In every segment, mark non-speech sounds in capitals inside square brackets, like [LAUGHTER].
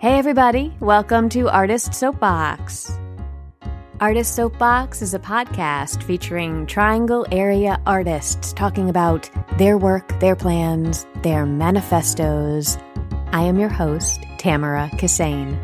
Hey, everybody, welcome to Artist Soapbox. Artist Soapbox is a podcast featuring Triangle area artists talking about their work, their plans, their manifestos. I am your host, Tamara Kissane.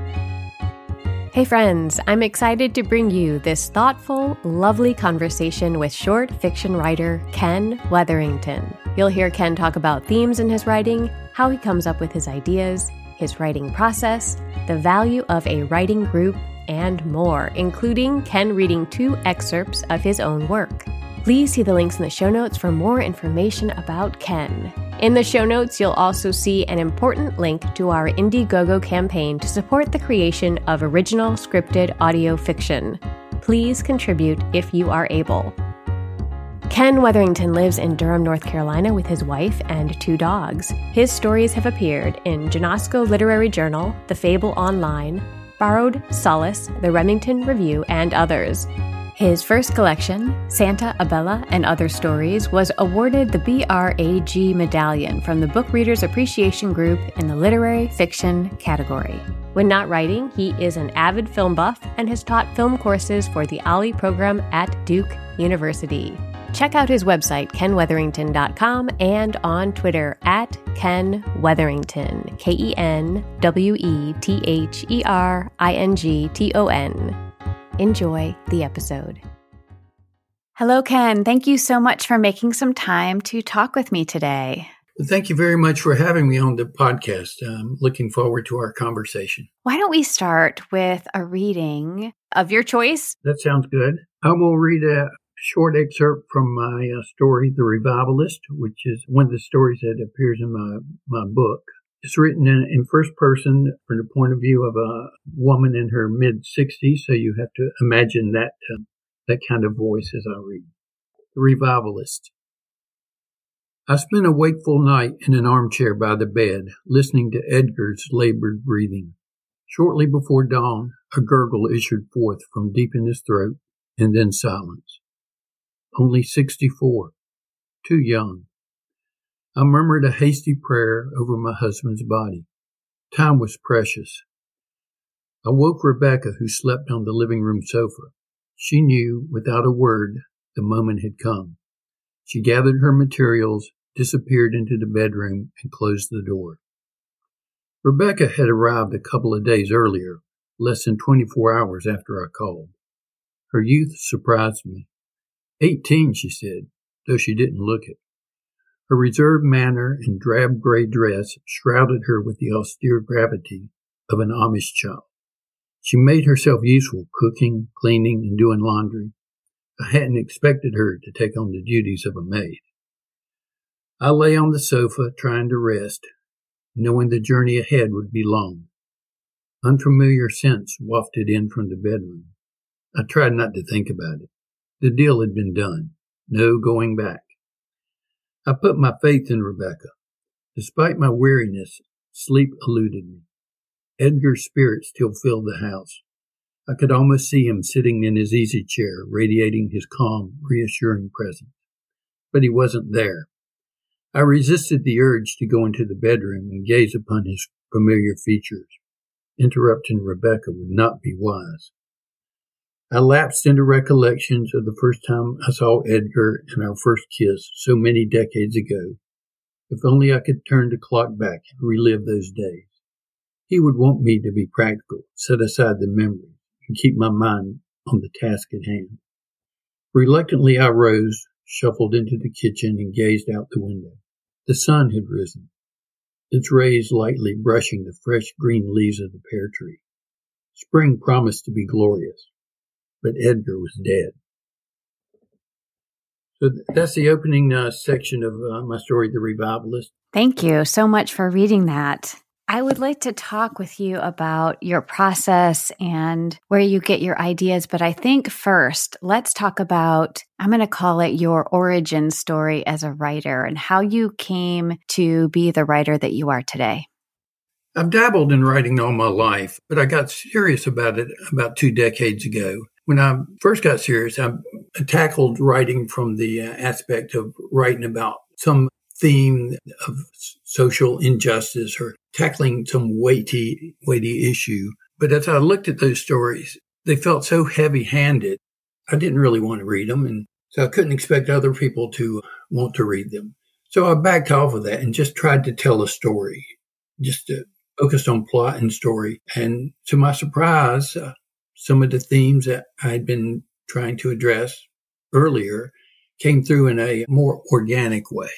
Hey, friends, I'm excited to bring you this thoughtful, lovely conversation with short fiction writer Ken Wetherington. You'll hear Ken talk about themes in his writing, how he comes up with his ideas, his writing process, the value of a writing group, and more, including Ken reading two excerpts of his own work. Please see the links in the show notes for more information about Ken. In the show notes, you'll also see an important link to our Indiegogo campaign to support the creation of original scripted audio fiction. Please contribute if you are able. Ken Wetherington lives in Durham, North Carolina with his wife and two dogs. His stories have appeared in Jonasco Literary Journal, The Fable Online, Borrowed Solace, The Remington Review, and others. His first collection, Santa Abella and Other Stories, was awarded the BRAG Medallion from the Book Readers Appreciation Group in the Literary Fiction category. When not writing, he is an avid film buff and has taught film courses for the OLLI program at Duke University. Check out his website, kenwetherington.com, and on Twitter at Ken Wetherington, K E N W E T H E R I N G T O N. Enjoy the episode. Hello, Ken. Thank you so much for making some time to talk with me today. Thank you very much for having me on the podcast. I'm looking forward to our conversation. Why don't we start with a reading of your choice? That sounds good. I will read a short excerpt from my uh, story, The Revivalist, which is one of the stories that appears in my, my book. It's written in, in first person from the point of view of a woman in her mid 60s, so you have to imagine that, uh, that kind of voice as I read. The Revivalist. I spent a wakeful night in an armchair by the bed, listening to Edgar's labored breathing. Shortly before dawn, a gurgle issued forth from deep in his throat, and then silence only 64, too young. I murmured a hasty prayer over my husband's body. Time was precious. I woke Rebecca, who slept on the living room sofa. She knew, without a word, the moment had come. She gathered her materials, disappeared into the bedroom, and closed the door. Rebecca had arrived a couple of days earlier, less than 24 hours after I called. Her youth surprised me. Eighteen, she said, though she didn't look it. Her reserved manner and drab gray dress shrouded her with the austere gravity of an Amish child. She made herself useful cooking, cleaning, and doing laundry. I hadn't expected her to take on the duties of a maid. I lay on the sofa trying to rest, knowing the journey ahead would be long. Unfamiliar scents wafted in from the bedroom. I tried not to think about it. The deal had been done. No going back. I put my faith in Rebecca. Despite my weariness, sleep eluded me. Edgar's spirit still filled the house. I could almost see him sitting in his easy chair, radiating his calm, reassuring presence. But he wasn't there. I resisted the urge to go into the bedroom and gaze upon his familiar features. Interrupting Rebecca would not be wise. I lapsed into recollections of the first time I saw Edgar and our first kiss so many decades ago. If only I could turn the clock back and relive those days. He would want me to be practical, set aside the memory, and keep my mind on the task at hand. Reluctantly, I rose, shuffled into the kitchen, and gazed out the window. The sun had risen, its rays lightly brushing the fresh green leaves of the pear tree. Spring promised to be glorious but Edgar was dead. So that's the opening uh, section of uh, my story, The Revivalist. Thank you so much for reading that. I would like to talk with you about your process and where you get your ideas. But I think first, let's talk about, I'm going to call it your origin story as a writer and how you came to be the writer that you are today. I've dabbled in writing all my life, but I got serious about it about two decades ago. When I first got serious, I tackled writing from the uh, aspect of writing about some theme of social injustice or tackling some weighty, weighty issue. But as I looked at those stories, they felt so heavy handed. I didn't really want to read them. And so I couldn't expect other people to want to read them. So I backed off of that and just tried to tell a story, just to focus on plot and story. And to my surprise, uh, some of the themes that I had been trying to address earlier came through in a more organic way.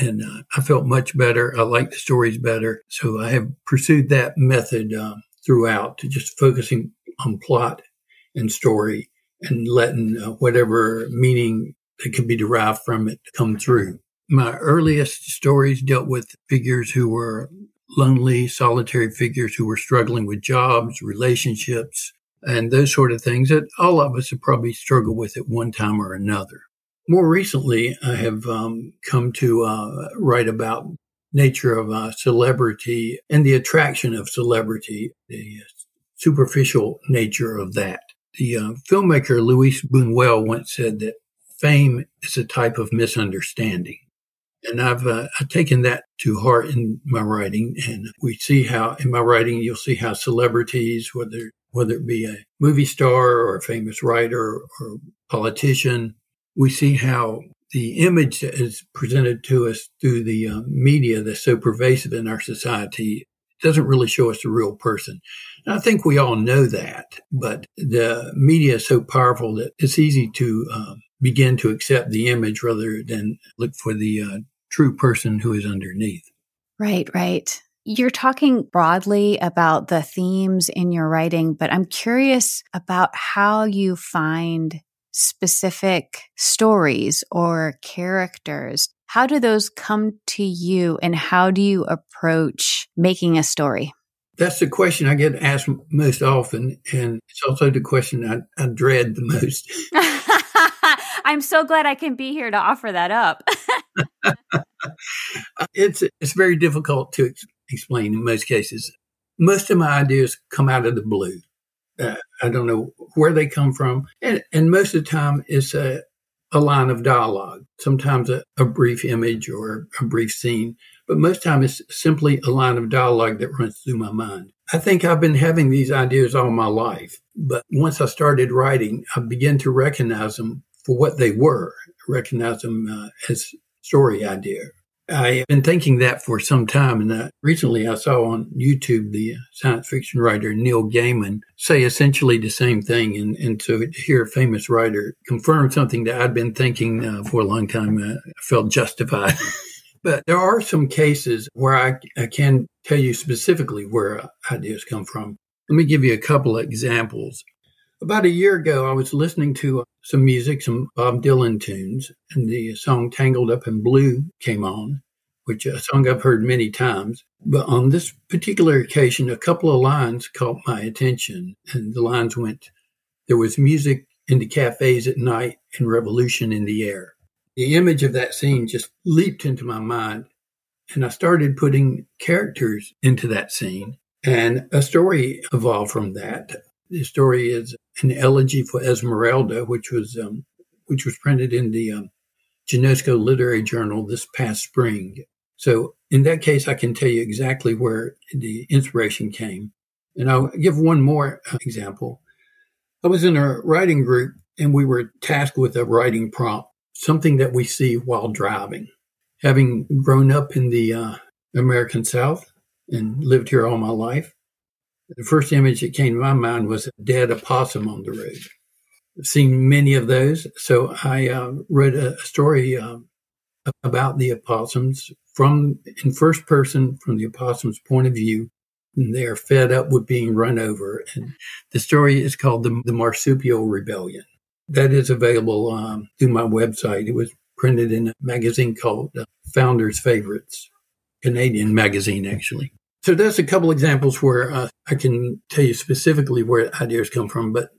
And uh, I felt much better. I liked the stories better. So I have pursued that method um, throughout to just focusing on plot and story and letting uh, whatever meaning that could be derived from it come through. My earliest stories dealt with figures who were lonely, solitary figures who were struggling with jobs, relationships, and those sort of things that all of us have probably struggled with at one time or another. More recently, I have um, come to uh, write about nature of uh, celebrity and the attraction of celebrity, the superficial nature of that. The uh, filmmaker Luis Buñuel once said that fame is a type of misunderstanding. And I've, uh, I've taken that to heart in my writing. And we see how in my writing, you'll see how celebrities, whether, whether it be a movie star or a famous writer or politician, we see how the image that is presented to us through the uh, media that's so pervasive in our society doesn't really show us the real person. And I think we all know that, but the media is so powerful that it's easy to um, begin to accept the image rather than look for the uh, true person who is underneath. Right, right. You're talking broadly about the themes in your writing, but I'm curious about how you find specific stories or characters. How do those come to you and how do you approach making a story? That's the question I get asked most often. And it's also the question I, I dread the most. [LAUGHS] [LAUGHS] I'm so glad I can be here to offer that up. [LAUGHS] it's, it's very difficult to ex- explain in most cases. Most of my ideas come out of the blue. Uh, I don't know where they come from. And, and most of the time it's a, a line of dialogue, sometimes a, a brief image or a brief scene, but most time it's simply a line of dialogue that runs through my mind. I think I've been having these ideas all my life, but once I started writing, I began to recognize them for what they were, recognize them uh, as story idea I've been thinking that for some time. And uh, recently I saw on YouTube the science fiction writer Neil Gaiman say essentially the same thing. And, and to hear a famous writer confirm something that I'd been thinking uh, for a long time, uh, felt justified. [LAUGHS] but there are some cases where I, I can tell you specifically where ideas come from. Let me give you a couple of examples. About a year ago, I was listening to some music, some Bob Dylan tunes, and the song Tangled Up in Blue came on, which a song I've heard many times. But on this particular occasion, a couple of lines caught my attention, and the lines went, There was music in the cafes at night and revolution in the air. The image of that scene just leaped into my mind, and I started putting characters into that scene. And a story evolved from that. The story is an elegy for Esmeralda, which was um, which was printed in the um, Junesco Literary Journal this past spring. So in that case, I can tell you exactly where the inspiration came. And I'll give one more uh, example. I was in a writing group and we were tasked with a writing prompt, something that we see while driving. Having grown up in the uh, American South and lived here all my life, the first image that came to my mind was a dead opossum on the road. I've seen many of those, so I uh, wrote a story uh, about the opossums from in first person from the opossum's point of view. And they are fed up with being run over. And the story is called the, the Marsupial Rebellion. That is available um, through my website. It was printed in a magazine called uh, Founders Favorites, Canadian magazine, actually. So that's a couple examples where uh, I can tell you specifically where ideas come from, but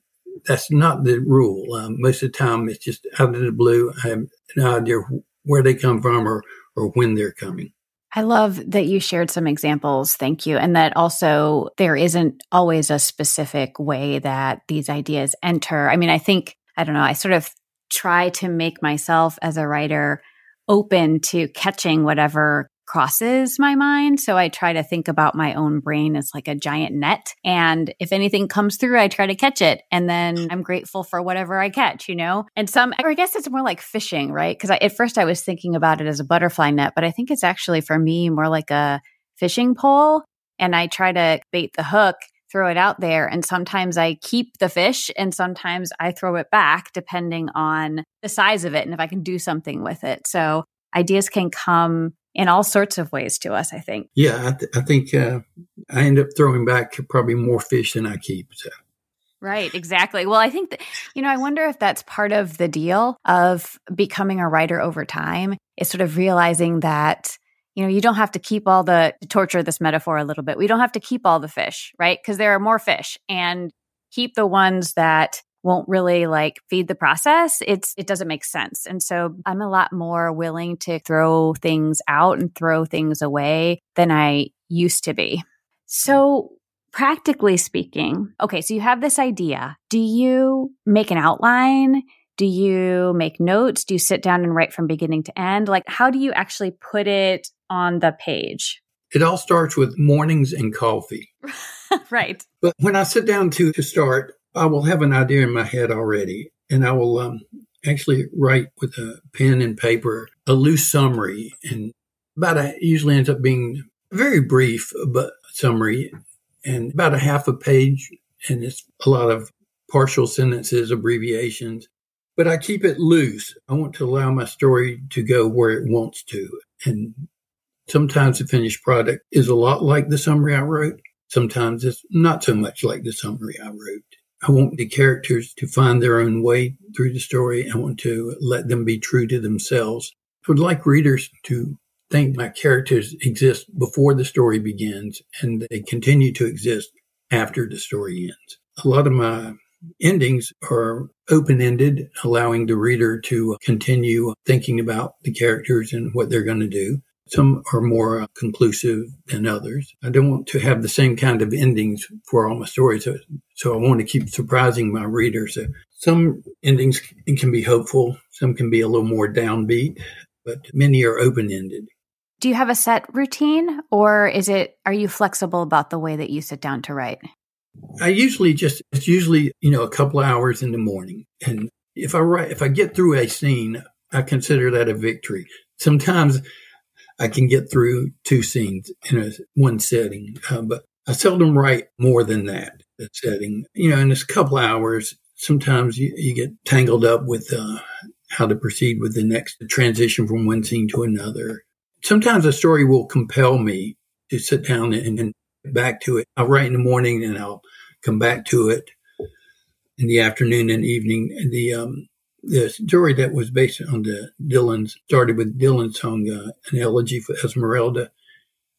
that's not the rule. Um, most of the time, it's just out of the blue. I have no idea where they come from or, or when they're coming. I love that you shared some examples. Thank you. And that also there isn't always a specific way that these ideas enter. I mean, I think, I don't know, I sort of try to make myself as a writer open to catching whatever crosses my mind. So I try to think about my own brain as like a giant net. And if anything comes through, I try to catch it. And then I'm grateful for whatever I catch, you know? And some, or I guess it's more like fishing, right? Because at first I was thinking about it as a butterfly net, but I think it's actually for me more like a fishing pole. And I try to bait the hook throw it out there. And sometimes I keep the fish and sometimes I throw it back depending on the size of it and if I can do something with it. So ideas can come in all sorts of ways to us, I think. Yeah, I, th- I think uh, I end up throwing back probably more fish than I keep. So. Right, exactly. Well, I think that, you know, I wonder if that's part of the deal of becoming a writer over time is sort of realizing that you know, you don't have to keep all the torture this metaphor a little bit. We don't have to keep all the fish, right? Because there are more fish and keep the ones that won't really like feed the process. It's it doesn't make sense. And so I'm a lot more willing to throw things out and throw things away than I used to be. So practically speaking, okay, so you have this idea. Do you make an outline? Do you make notes? Do you sit down and write from beginning to end? Like, how do you actually put it on the page? It all starts with mornings and coffee. [LAUGHS] right. But when I sit down to, to start, I will have an idea in my head already, and I will um, actually write with a pen and paper a loose summary, and about a usually ends up being very brief, but summary, and about a half a page, and it's a lot of partial sentences, abbreviations but I keep it loose. I want to allow my story to go where it wants to. And sometimes the finished product is a lot like the summary I wrote. Sometimes it's not so much like the summary I wrote. I want the characters to find their own way through the story. I want to let them be true to themselves. I would like readers to think my characters exist before the story begins and they continue to exist after the story ends. A lot of my endings are open ended, allowing the reader to continue thinking about the characters and what they're going to do. Some are more conclusive than others. I don't want to have the same kind of endings for all my stories, so, so I want to keep surprising my readers. Uh, some endings can be hopeful, some can be a little more downbeat, but many are open ended. Do you have a set routine or is it are you flexible about the way that you sit down to write? I usually just, it's usually, you know, a couple hours in the morning. And if I write, if I get through a scene, I consider that a victory. Sometimes I can get through two scenes in a one setting, uh, but I seldom write more than that, setting. You know, in this couple hours, sometimes you, you get tangled up with uh, how to proceed with the next transition from one scene to another. Sometimes a story will compel me to sit down and, and back to it. I'll write in the morning and I'll come back to it in the afternoon and evening. The um, the story that was based on the Dylan started with Dylan's song uh, "An Elegy for Esmeralda."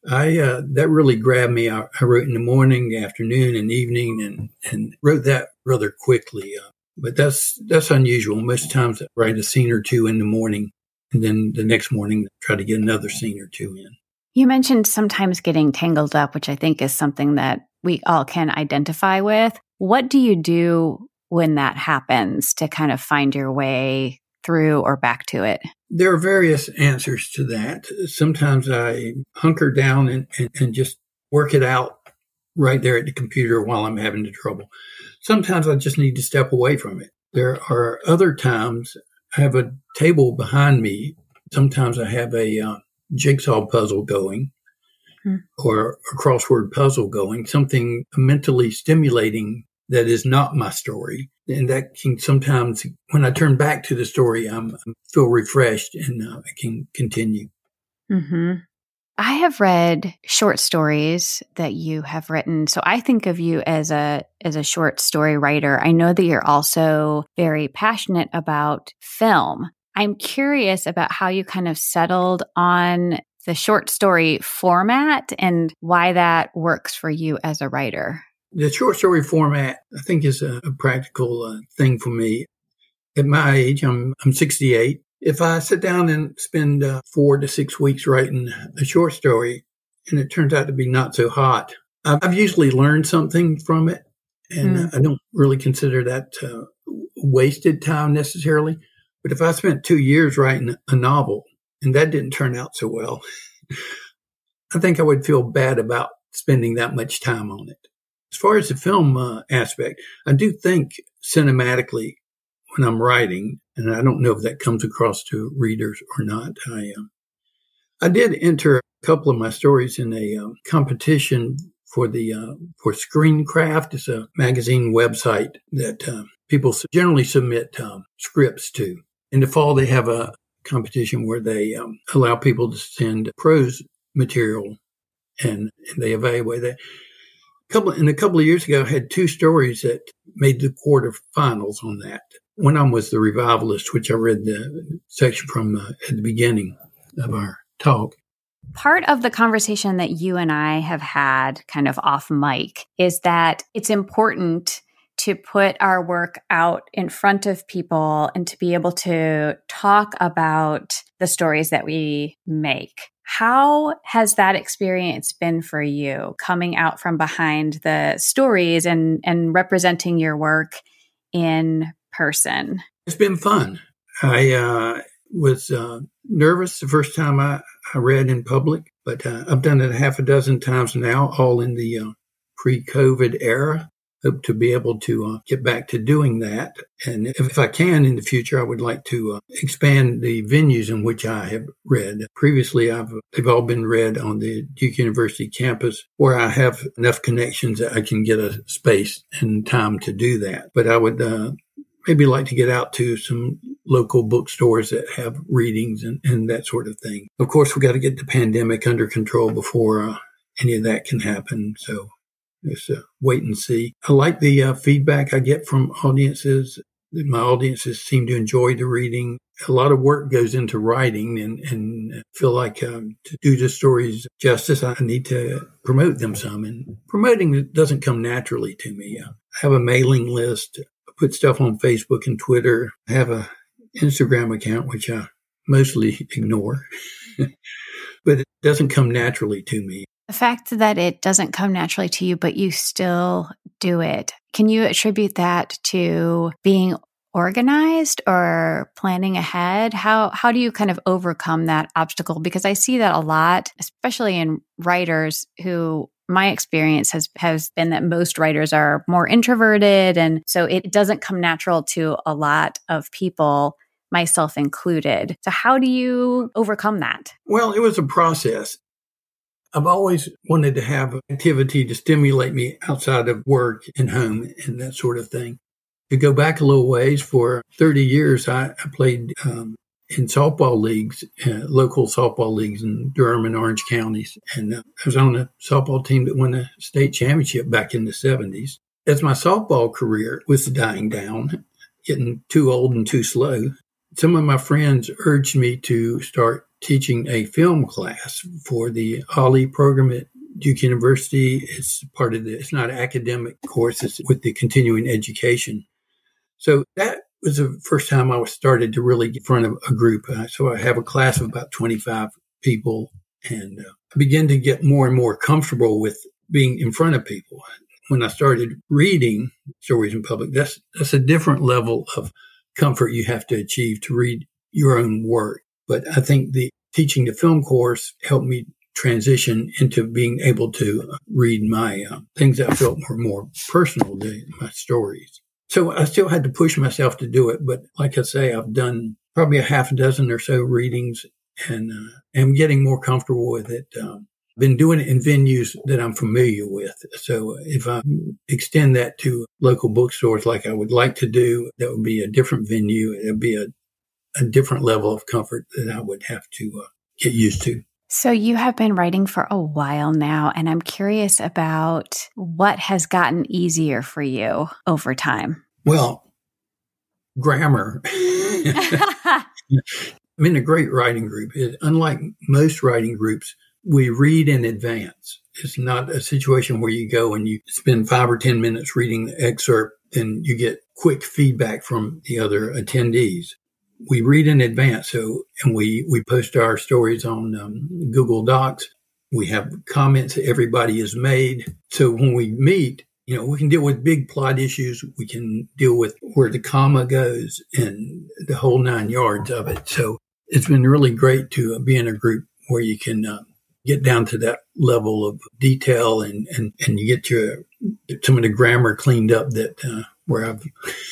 I uh, that really grabbed me. I, I, wrote in the morning, afternoon, and evening, and and wrote that rather quickly. Uh, but that's that's unusual. Most times, I write a scene or two in the morning, and then the next morning try to get another scene or two in. You mentioned sometimes getting tangled up, which I think is something that we all can identify with. What do you do when that happens to kind of find your way through or back to it? There are various answers to that. Sometimes I hunker down and, and, and just work it out right there at the computer while I'm having the trouble. Sometimes I just need to step away from it. There are other times I have a table behind me. Sometimes I have a uh, jigsaw puzzle going hmm. or a crossword puzzle going, something mentally stimulating that is not my story. And that can sometimes, when I turn back to the story, I'm, I feel refreshed and uh, I can continue. Mm-hmm. I have read short stories that you have written. So I think of you as a as a short story writer. I know that you're also very passionate about film. I'm curious about how you kind of settled on the short story format and why that works for you as a writer. The short story format, I think, is a, a practical uh, thing for me. At my age, I'm I'm 68. If I sit down and spend uh, four to six weeks writing a short story, and it turns out to be not so hot, I've, I've usually learned something from it, and mm. I don't really consider that uh, wasted time necessarily. But if I spent two years writing a novel and that didn't turn out so well, [LAUGHS] I think I would feel bad about spending that much time on it. As far as the film uh, aspect, I do think cinematically when I'm writing, and I don't know if that comes across to readers or not. I uh, I did enter a couple of my stories in a um, competition for the uh, for Screencraft. It's a magazine website that uh, people generally submit um, scripts to. In the fall, they have a competition where they um, allow people to send prose material, and, and they evaluate that. Couple in a couple of years ago, I had two stories that made the quarterfinals on that. One of them was the revivalist, which I read the section from uh, at the beginning of our talk. Part of the conversation that you and I have had kind of off mic is that it's important to put our work out in front of people and to be able to talk about the stories that we make. How has that experience been for you coming out from behind the stories and, and representing your work in person? It's been fun. I uh, was uh, nervous the first time I, I read in public, but uh, I've done it half a dozen times now, all in the uh, pre COVID era hope to be able to uh, get back to doing that. And if I can in the future, I would like to uh, expand the venues in which I have read. Previously, I've they've all been read on the Duke University campus, where I have enough connections that I can get a space and time to do that. But I would uh, maybe like to get out to some local bookstores that have readings and, and that sort of thing. Of course, we've got to get the pandemic under control before uh, any of that can happen. So uh, wait and see. I like the uh, feedback I get from audiences. My audiences seem to enjoy the reading. A lot of work goes into writing and, and feel like um, to do the stories justice, I need to promote them some. And promoting doesn't come naturally to me. I have a mailing list, I put stuff on Facebook and Twitter. I have a Instagram account, which I mostly [LAUGHS] ignore, [LAUGHS] but it doesn't come naturally to me. The fact that it doesn't come naturally to you, but you still do it, can you attribute that to being organized or planning ahead? How how do you kind of overcome that obstacle? Because I see that a lot, especially in writers who my experience has has been that most writers are more introverted and so it doesn't come natural to a lot of people myself included. So how do you overcome that? Well, it was a process. I've always wanted to have activity to stimulate me outside of work and home and that sort of thing. To go back a little ways, for 30 years, I, I played um, in softball leagues, uh, local softball leagues in Durham and Orange counties. And uh, I was on a softball team that won a state championship back in the 70s. As my softball career was dying down, getting too old and too slow, some of my friends urged me to start teaching a film class for the OLLI program at Duke University. It's part of the, it's not academic course, it's with the continuing education. So that was the first time I was started to really get in front of a group. Uh, so I have a class of about 25 people and uh, I began to get more and more comfortable with being in front of people. When I started reading stories in public, that's, that's a different level of comfort you have to achieve to read your own work. But I think the teaching the film course helped me transition into being able to read my uh, things that I felt were more personal, to my stories. So I still had to push myself to do it. But like I say, I've done probably a half a dozen or so readings and uh, am getting more comfortable with it. Um, been doing it in venues that I'm familiar with. So if I extend that to local bookstores like I would like to do, that would be a different venue. It would be a a different level of comfort that I would have to uh, get used to. So, you have been writing for a while now, and I'm curious about what has gotten easier for you over time. Well, grammar. [LAUGHS] [LAUGHS] I'm in a great writing group. It, unlike most writing groups, we read in advance. It's not a situation where you go and you spend five or 10 minutes reading the excerpt, then you get quick feedback from the other attendees we read in advance. So, and we, we post our stories on um, Google Docs. We have comments that everybody has made. So when we meet, you know, we can deal with big plot issues. We can deal with where the comma goes and the whole nine yards of it. So it's been really great to be in a group where you can uh, get down to that level of detail and, and, and you get your, some of the grammar cleaned up that, uh, where I've,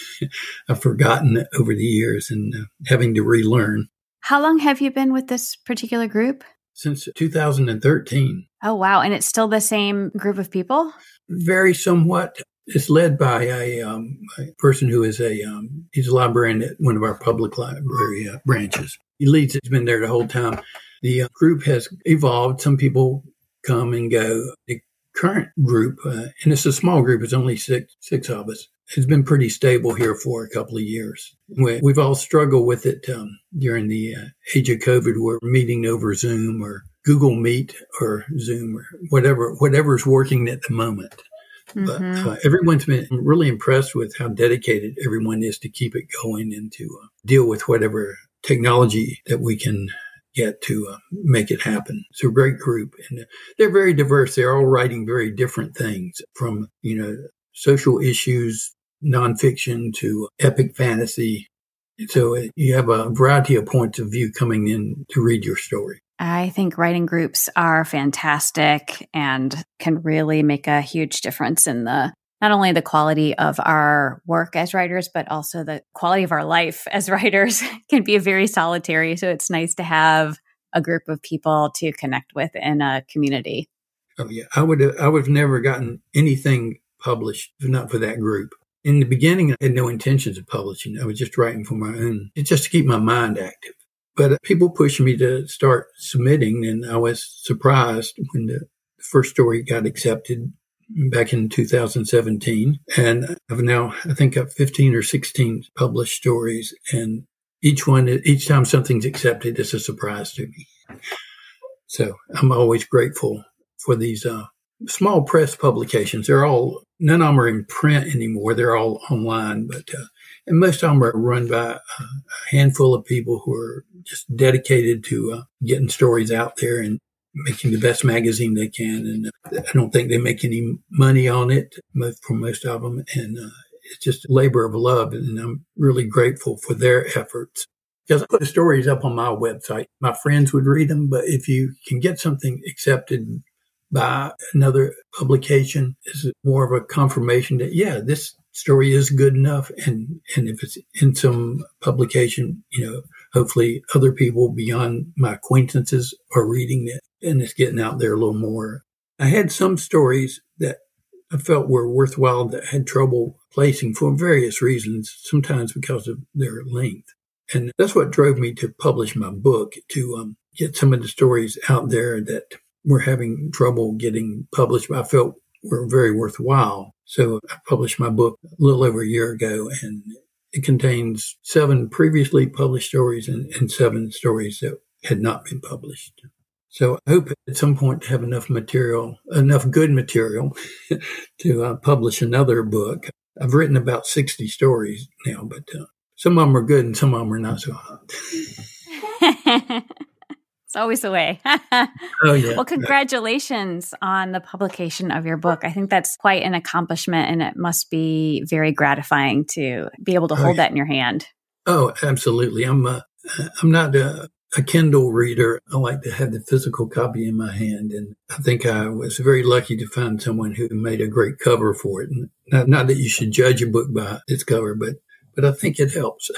[LAUGHS] I've forgotten over the years and uh, having to relearn. How long have you been with this particular group? Since 2013. Oh, wow. And it's still the same group of people? Very somewhat. It's led by a, um, a person who is a um, he's a librarian at one of our public library uh, branches. He leads. He's been there the whole time. The uh, group has evolved. Some people come and go. The current group, uh, and it's a small group. It's only six six of us. Has been pretty stable here for a couple of years. We, have all struggled with it um, during the uh, age of COVID. We're meeting over Zoom or Google Meet or Zoom or whatever whatever's working at the moment. Mm-hmm. But uh, everyone's been really impressed with how dedicated everyone is to keep it going and to uh, deal with whatever technology that we can get to uh, make it happen. It's a great group and uh, they're very diverse. They're all writing very different things from, you know, social issues, nonfiction to epic fantasy. So uh, you have a variety of points of view coming in to read your story. I think writing groups are fantastic and can really make a huge difference in the not only the quality of our work as writers, but also the quality of our life as [LAUGHS] writers can be very solitary. So it's nice to have a group of people to connect with in a community. Oh yeah, I would have, I would have never gotten anything published if not for that group. In the beginning, I had no intentions of publishing. I was just writing for my own, just to keep my mind active. But people pushed me to start submitting, and I was surprised when the first story got accepted back in 2017. And I've now, I think, got 15 or 16 published stories, and each one, each time something's accepted, it's a surprise to me. So I'm always grateful for these uh, small press publications. They're all none of them are in print anymore. They're all online, but uh, and most of them are run by a handful of people who are just dedicated to uh, getting stories out there and making the best magazine they can. And uh, I don't think they make any money on it for most of them. And uh, it's just a labor of love. And I'm really grateful for their efforts. Because I put the stories up on my website. My friends would read them, but if you can get something accepted by another publication, is more of a confirmation that, yeah, this story is good enough. And, and if it's in some publication, you know, hopefully other people beyond my acquaintances are reading it and it's getting out there a little more. I had some stories that I felt were worthwhile that had trouble placing for various reasons, sometimes because of their length. And that's what drove me to publish my book, to um, get some of the stories out there that were having trouble getting published. I felt were very worthwhile. So I published my book a little over a year ago and it contains seven previously published stories and, and seven stories that had not been published. So I hope at some point to have enough material, enough good material [LAUGHS] to uh, publish another book. I've written about 60 stories now, but uh, some of them are good and some of them are not so hot. [LAUGHS] [LAUGHS] It's always the way. [LAUGHS] oh, yeah. Well, congratulations on the publication of your book. I think that's quite an accomplishment and it must be very gratifying to be able to hold oh, yeah. that in your hand. Oh, absolutely. I'm uh, I'm not a, a, Kindle reader. I like to have the physical copy in my hand. And I think I was very lucky to find someone who made a great cover for it. And not, not that you should judge a book by its cover, but, but I think it helps.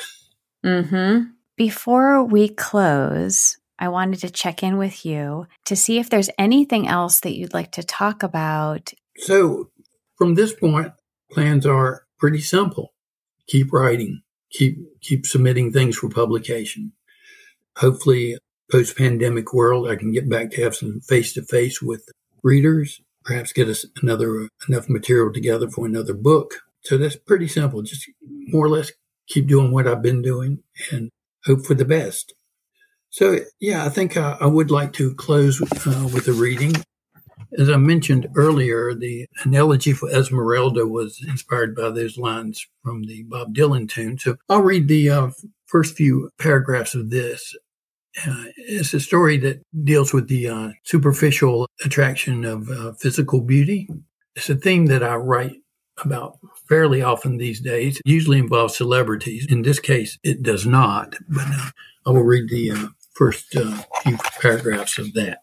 Mm-hmm. Before we close, I wanted to check in with you to see if there's anything else that you'd like to talk about. So, from this point, plans are pretty simple. Keep writing, keep keep submitting things for publication. Hopefully, post pandemic world, I can get back to have some face to face with readers. Perhaps get us another enough material together for another book. So that's pretty simple. Just more or less keep doing what I've been doing and hope for the best. So, yeah, I think I, I would like to close uh, with a reading. As I mentioned earlier, the An Elegy for Esmeralda was inspired by those lines from the Bob Dylan tune. So I'll read the uh, first few paragraphs of this. Uh, it's a story that deals with the uh, superficial attraction of uh, physical beauty. It's a theme that I write about fairly often these days. It usually involves celebrities. In this case, it does not, but uh, I will read the uh, first uh, few paragraphs of that.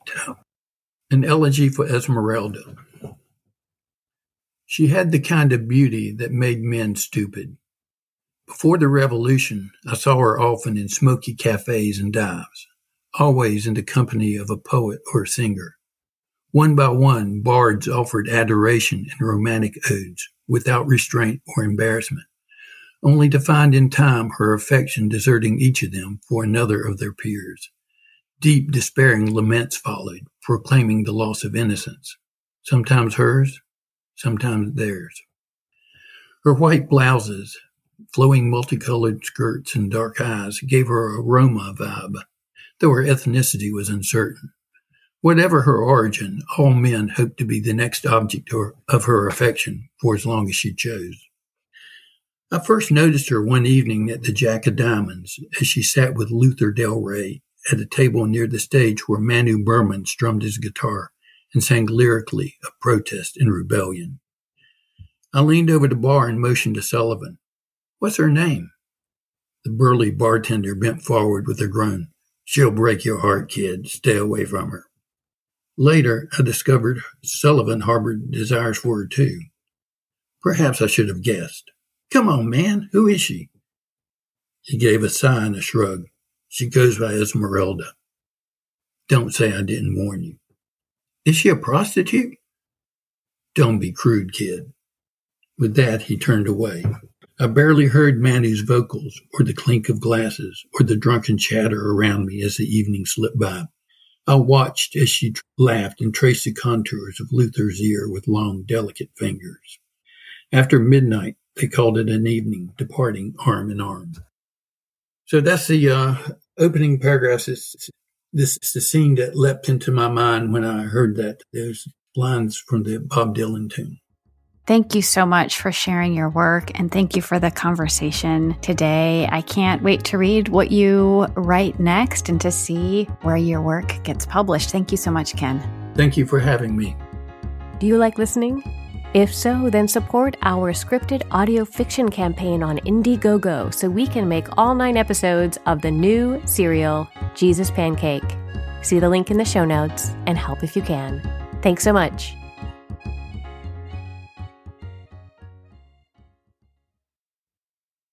An elegy for Esmeralda. She had the kind of beauty that made men stupid. Before the revolution, I saw her often in smoky cafes and dives, always in the company of a poet or singer. One by one, bards offered adoration and romantic odes without restraint or embarrassment, only to find in time her affection deserting each of them for another of their peers. Deep, despairing laments followed, proclaiming the loss of innocence, sometimes hers, sometimes theirs. Her white blouses, flowing multicolored skirts, and dark eyes gave her a Roma vibe, though her ethnicity was uncertain. Whatever her origin, all men hoped to be the next object of her affection for as long as she chose. I first noticed her one evening at the Jack of Diamonds as she sat with Luther Del Rey at a table near the stage where Manu Berman strummed his guitar and sang lyrically of protest and rebellion. I leaned over the bar and motioned to Sullivan. What's her name? The burly bartender bent forward with a groan. She'll break your heart, kid. Stay away from her. Later, I discovered Sullivan harbored desires for her too. Perhaps I should have guessed. Come on, man. Who is she? He gave a sigh and a shrug. She goes by Esmeralda. Don't say I didn't warn you. Is she a prostitute? Don't be crude, kid. With that, he turned away. I barely heard Manu's vocals, or the clink of glasses, or the drunken chatter around me as the evening slipped by. I watched as she laughed and traced the contours of Luther's ear with long, delicate fingers. After midnight, they called it an evening, departing arm in arm. So that's the uh, opening paragraphs. It's, this is the scene that leapt into my mind when I heard that. Those lines from the Bob Dylan tune. Thank you so much for sharing your work and thank you for the conversation today. I can't wait to read what you write next and to see where your work gets published. Thank you so much, Ken. Thank you for having me. Do you like listening? If so, then support our scripted audio fiction campaign on Indiegogo so we can make all nine episodes of the new serial, Jesus Pancake. See the link in the show notes and help if you can. Thanks so much.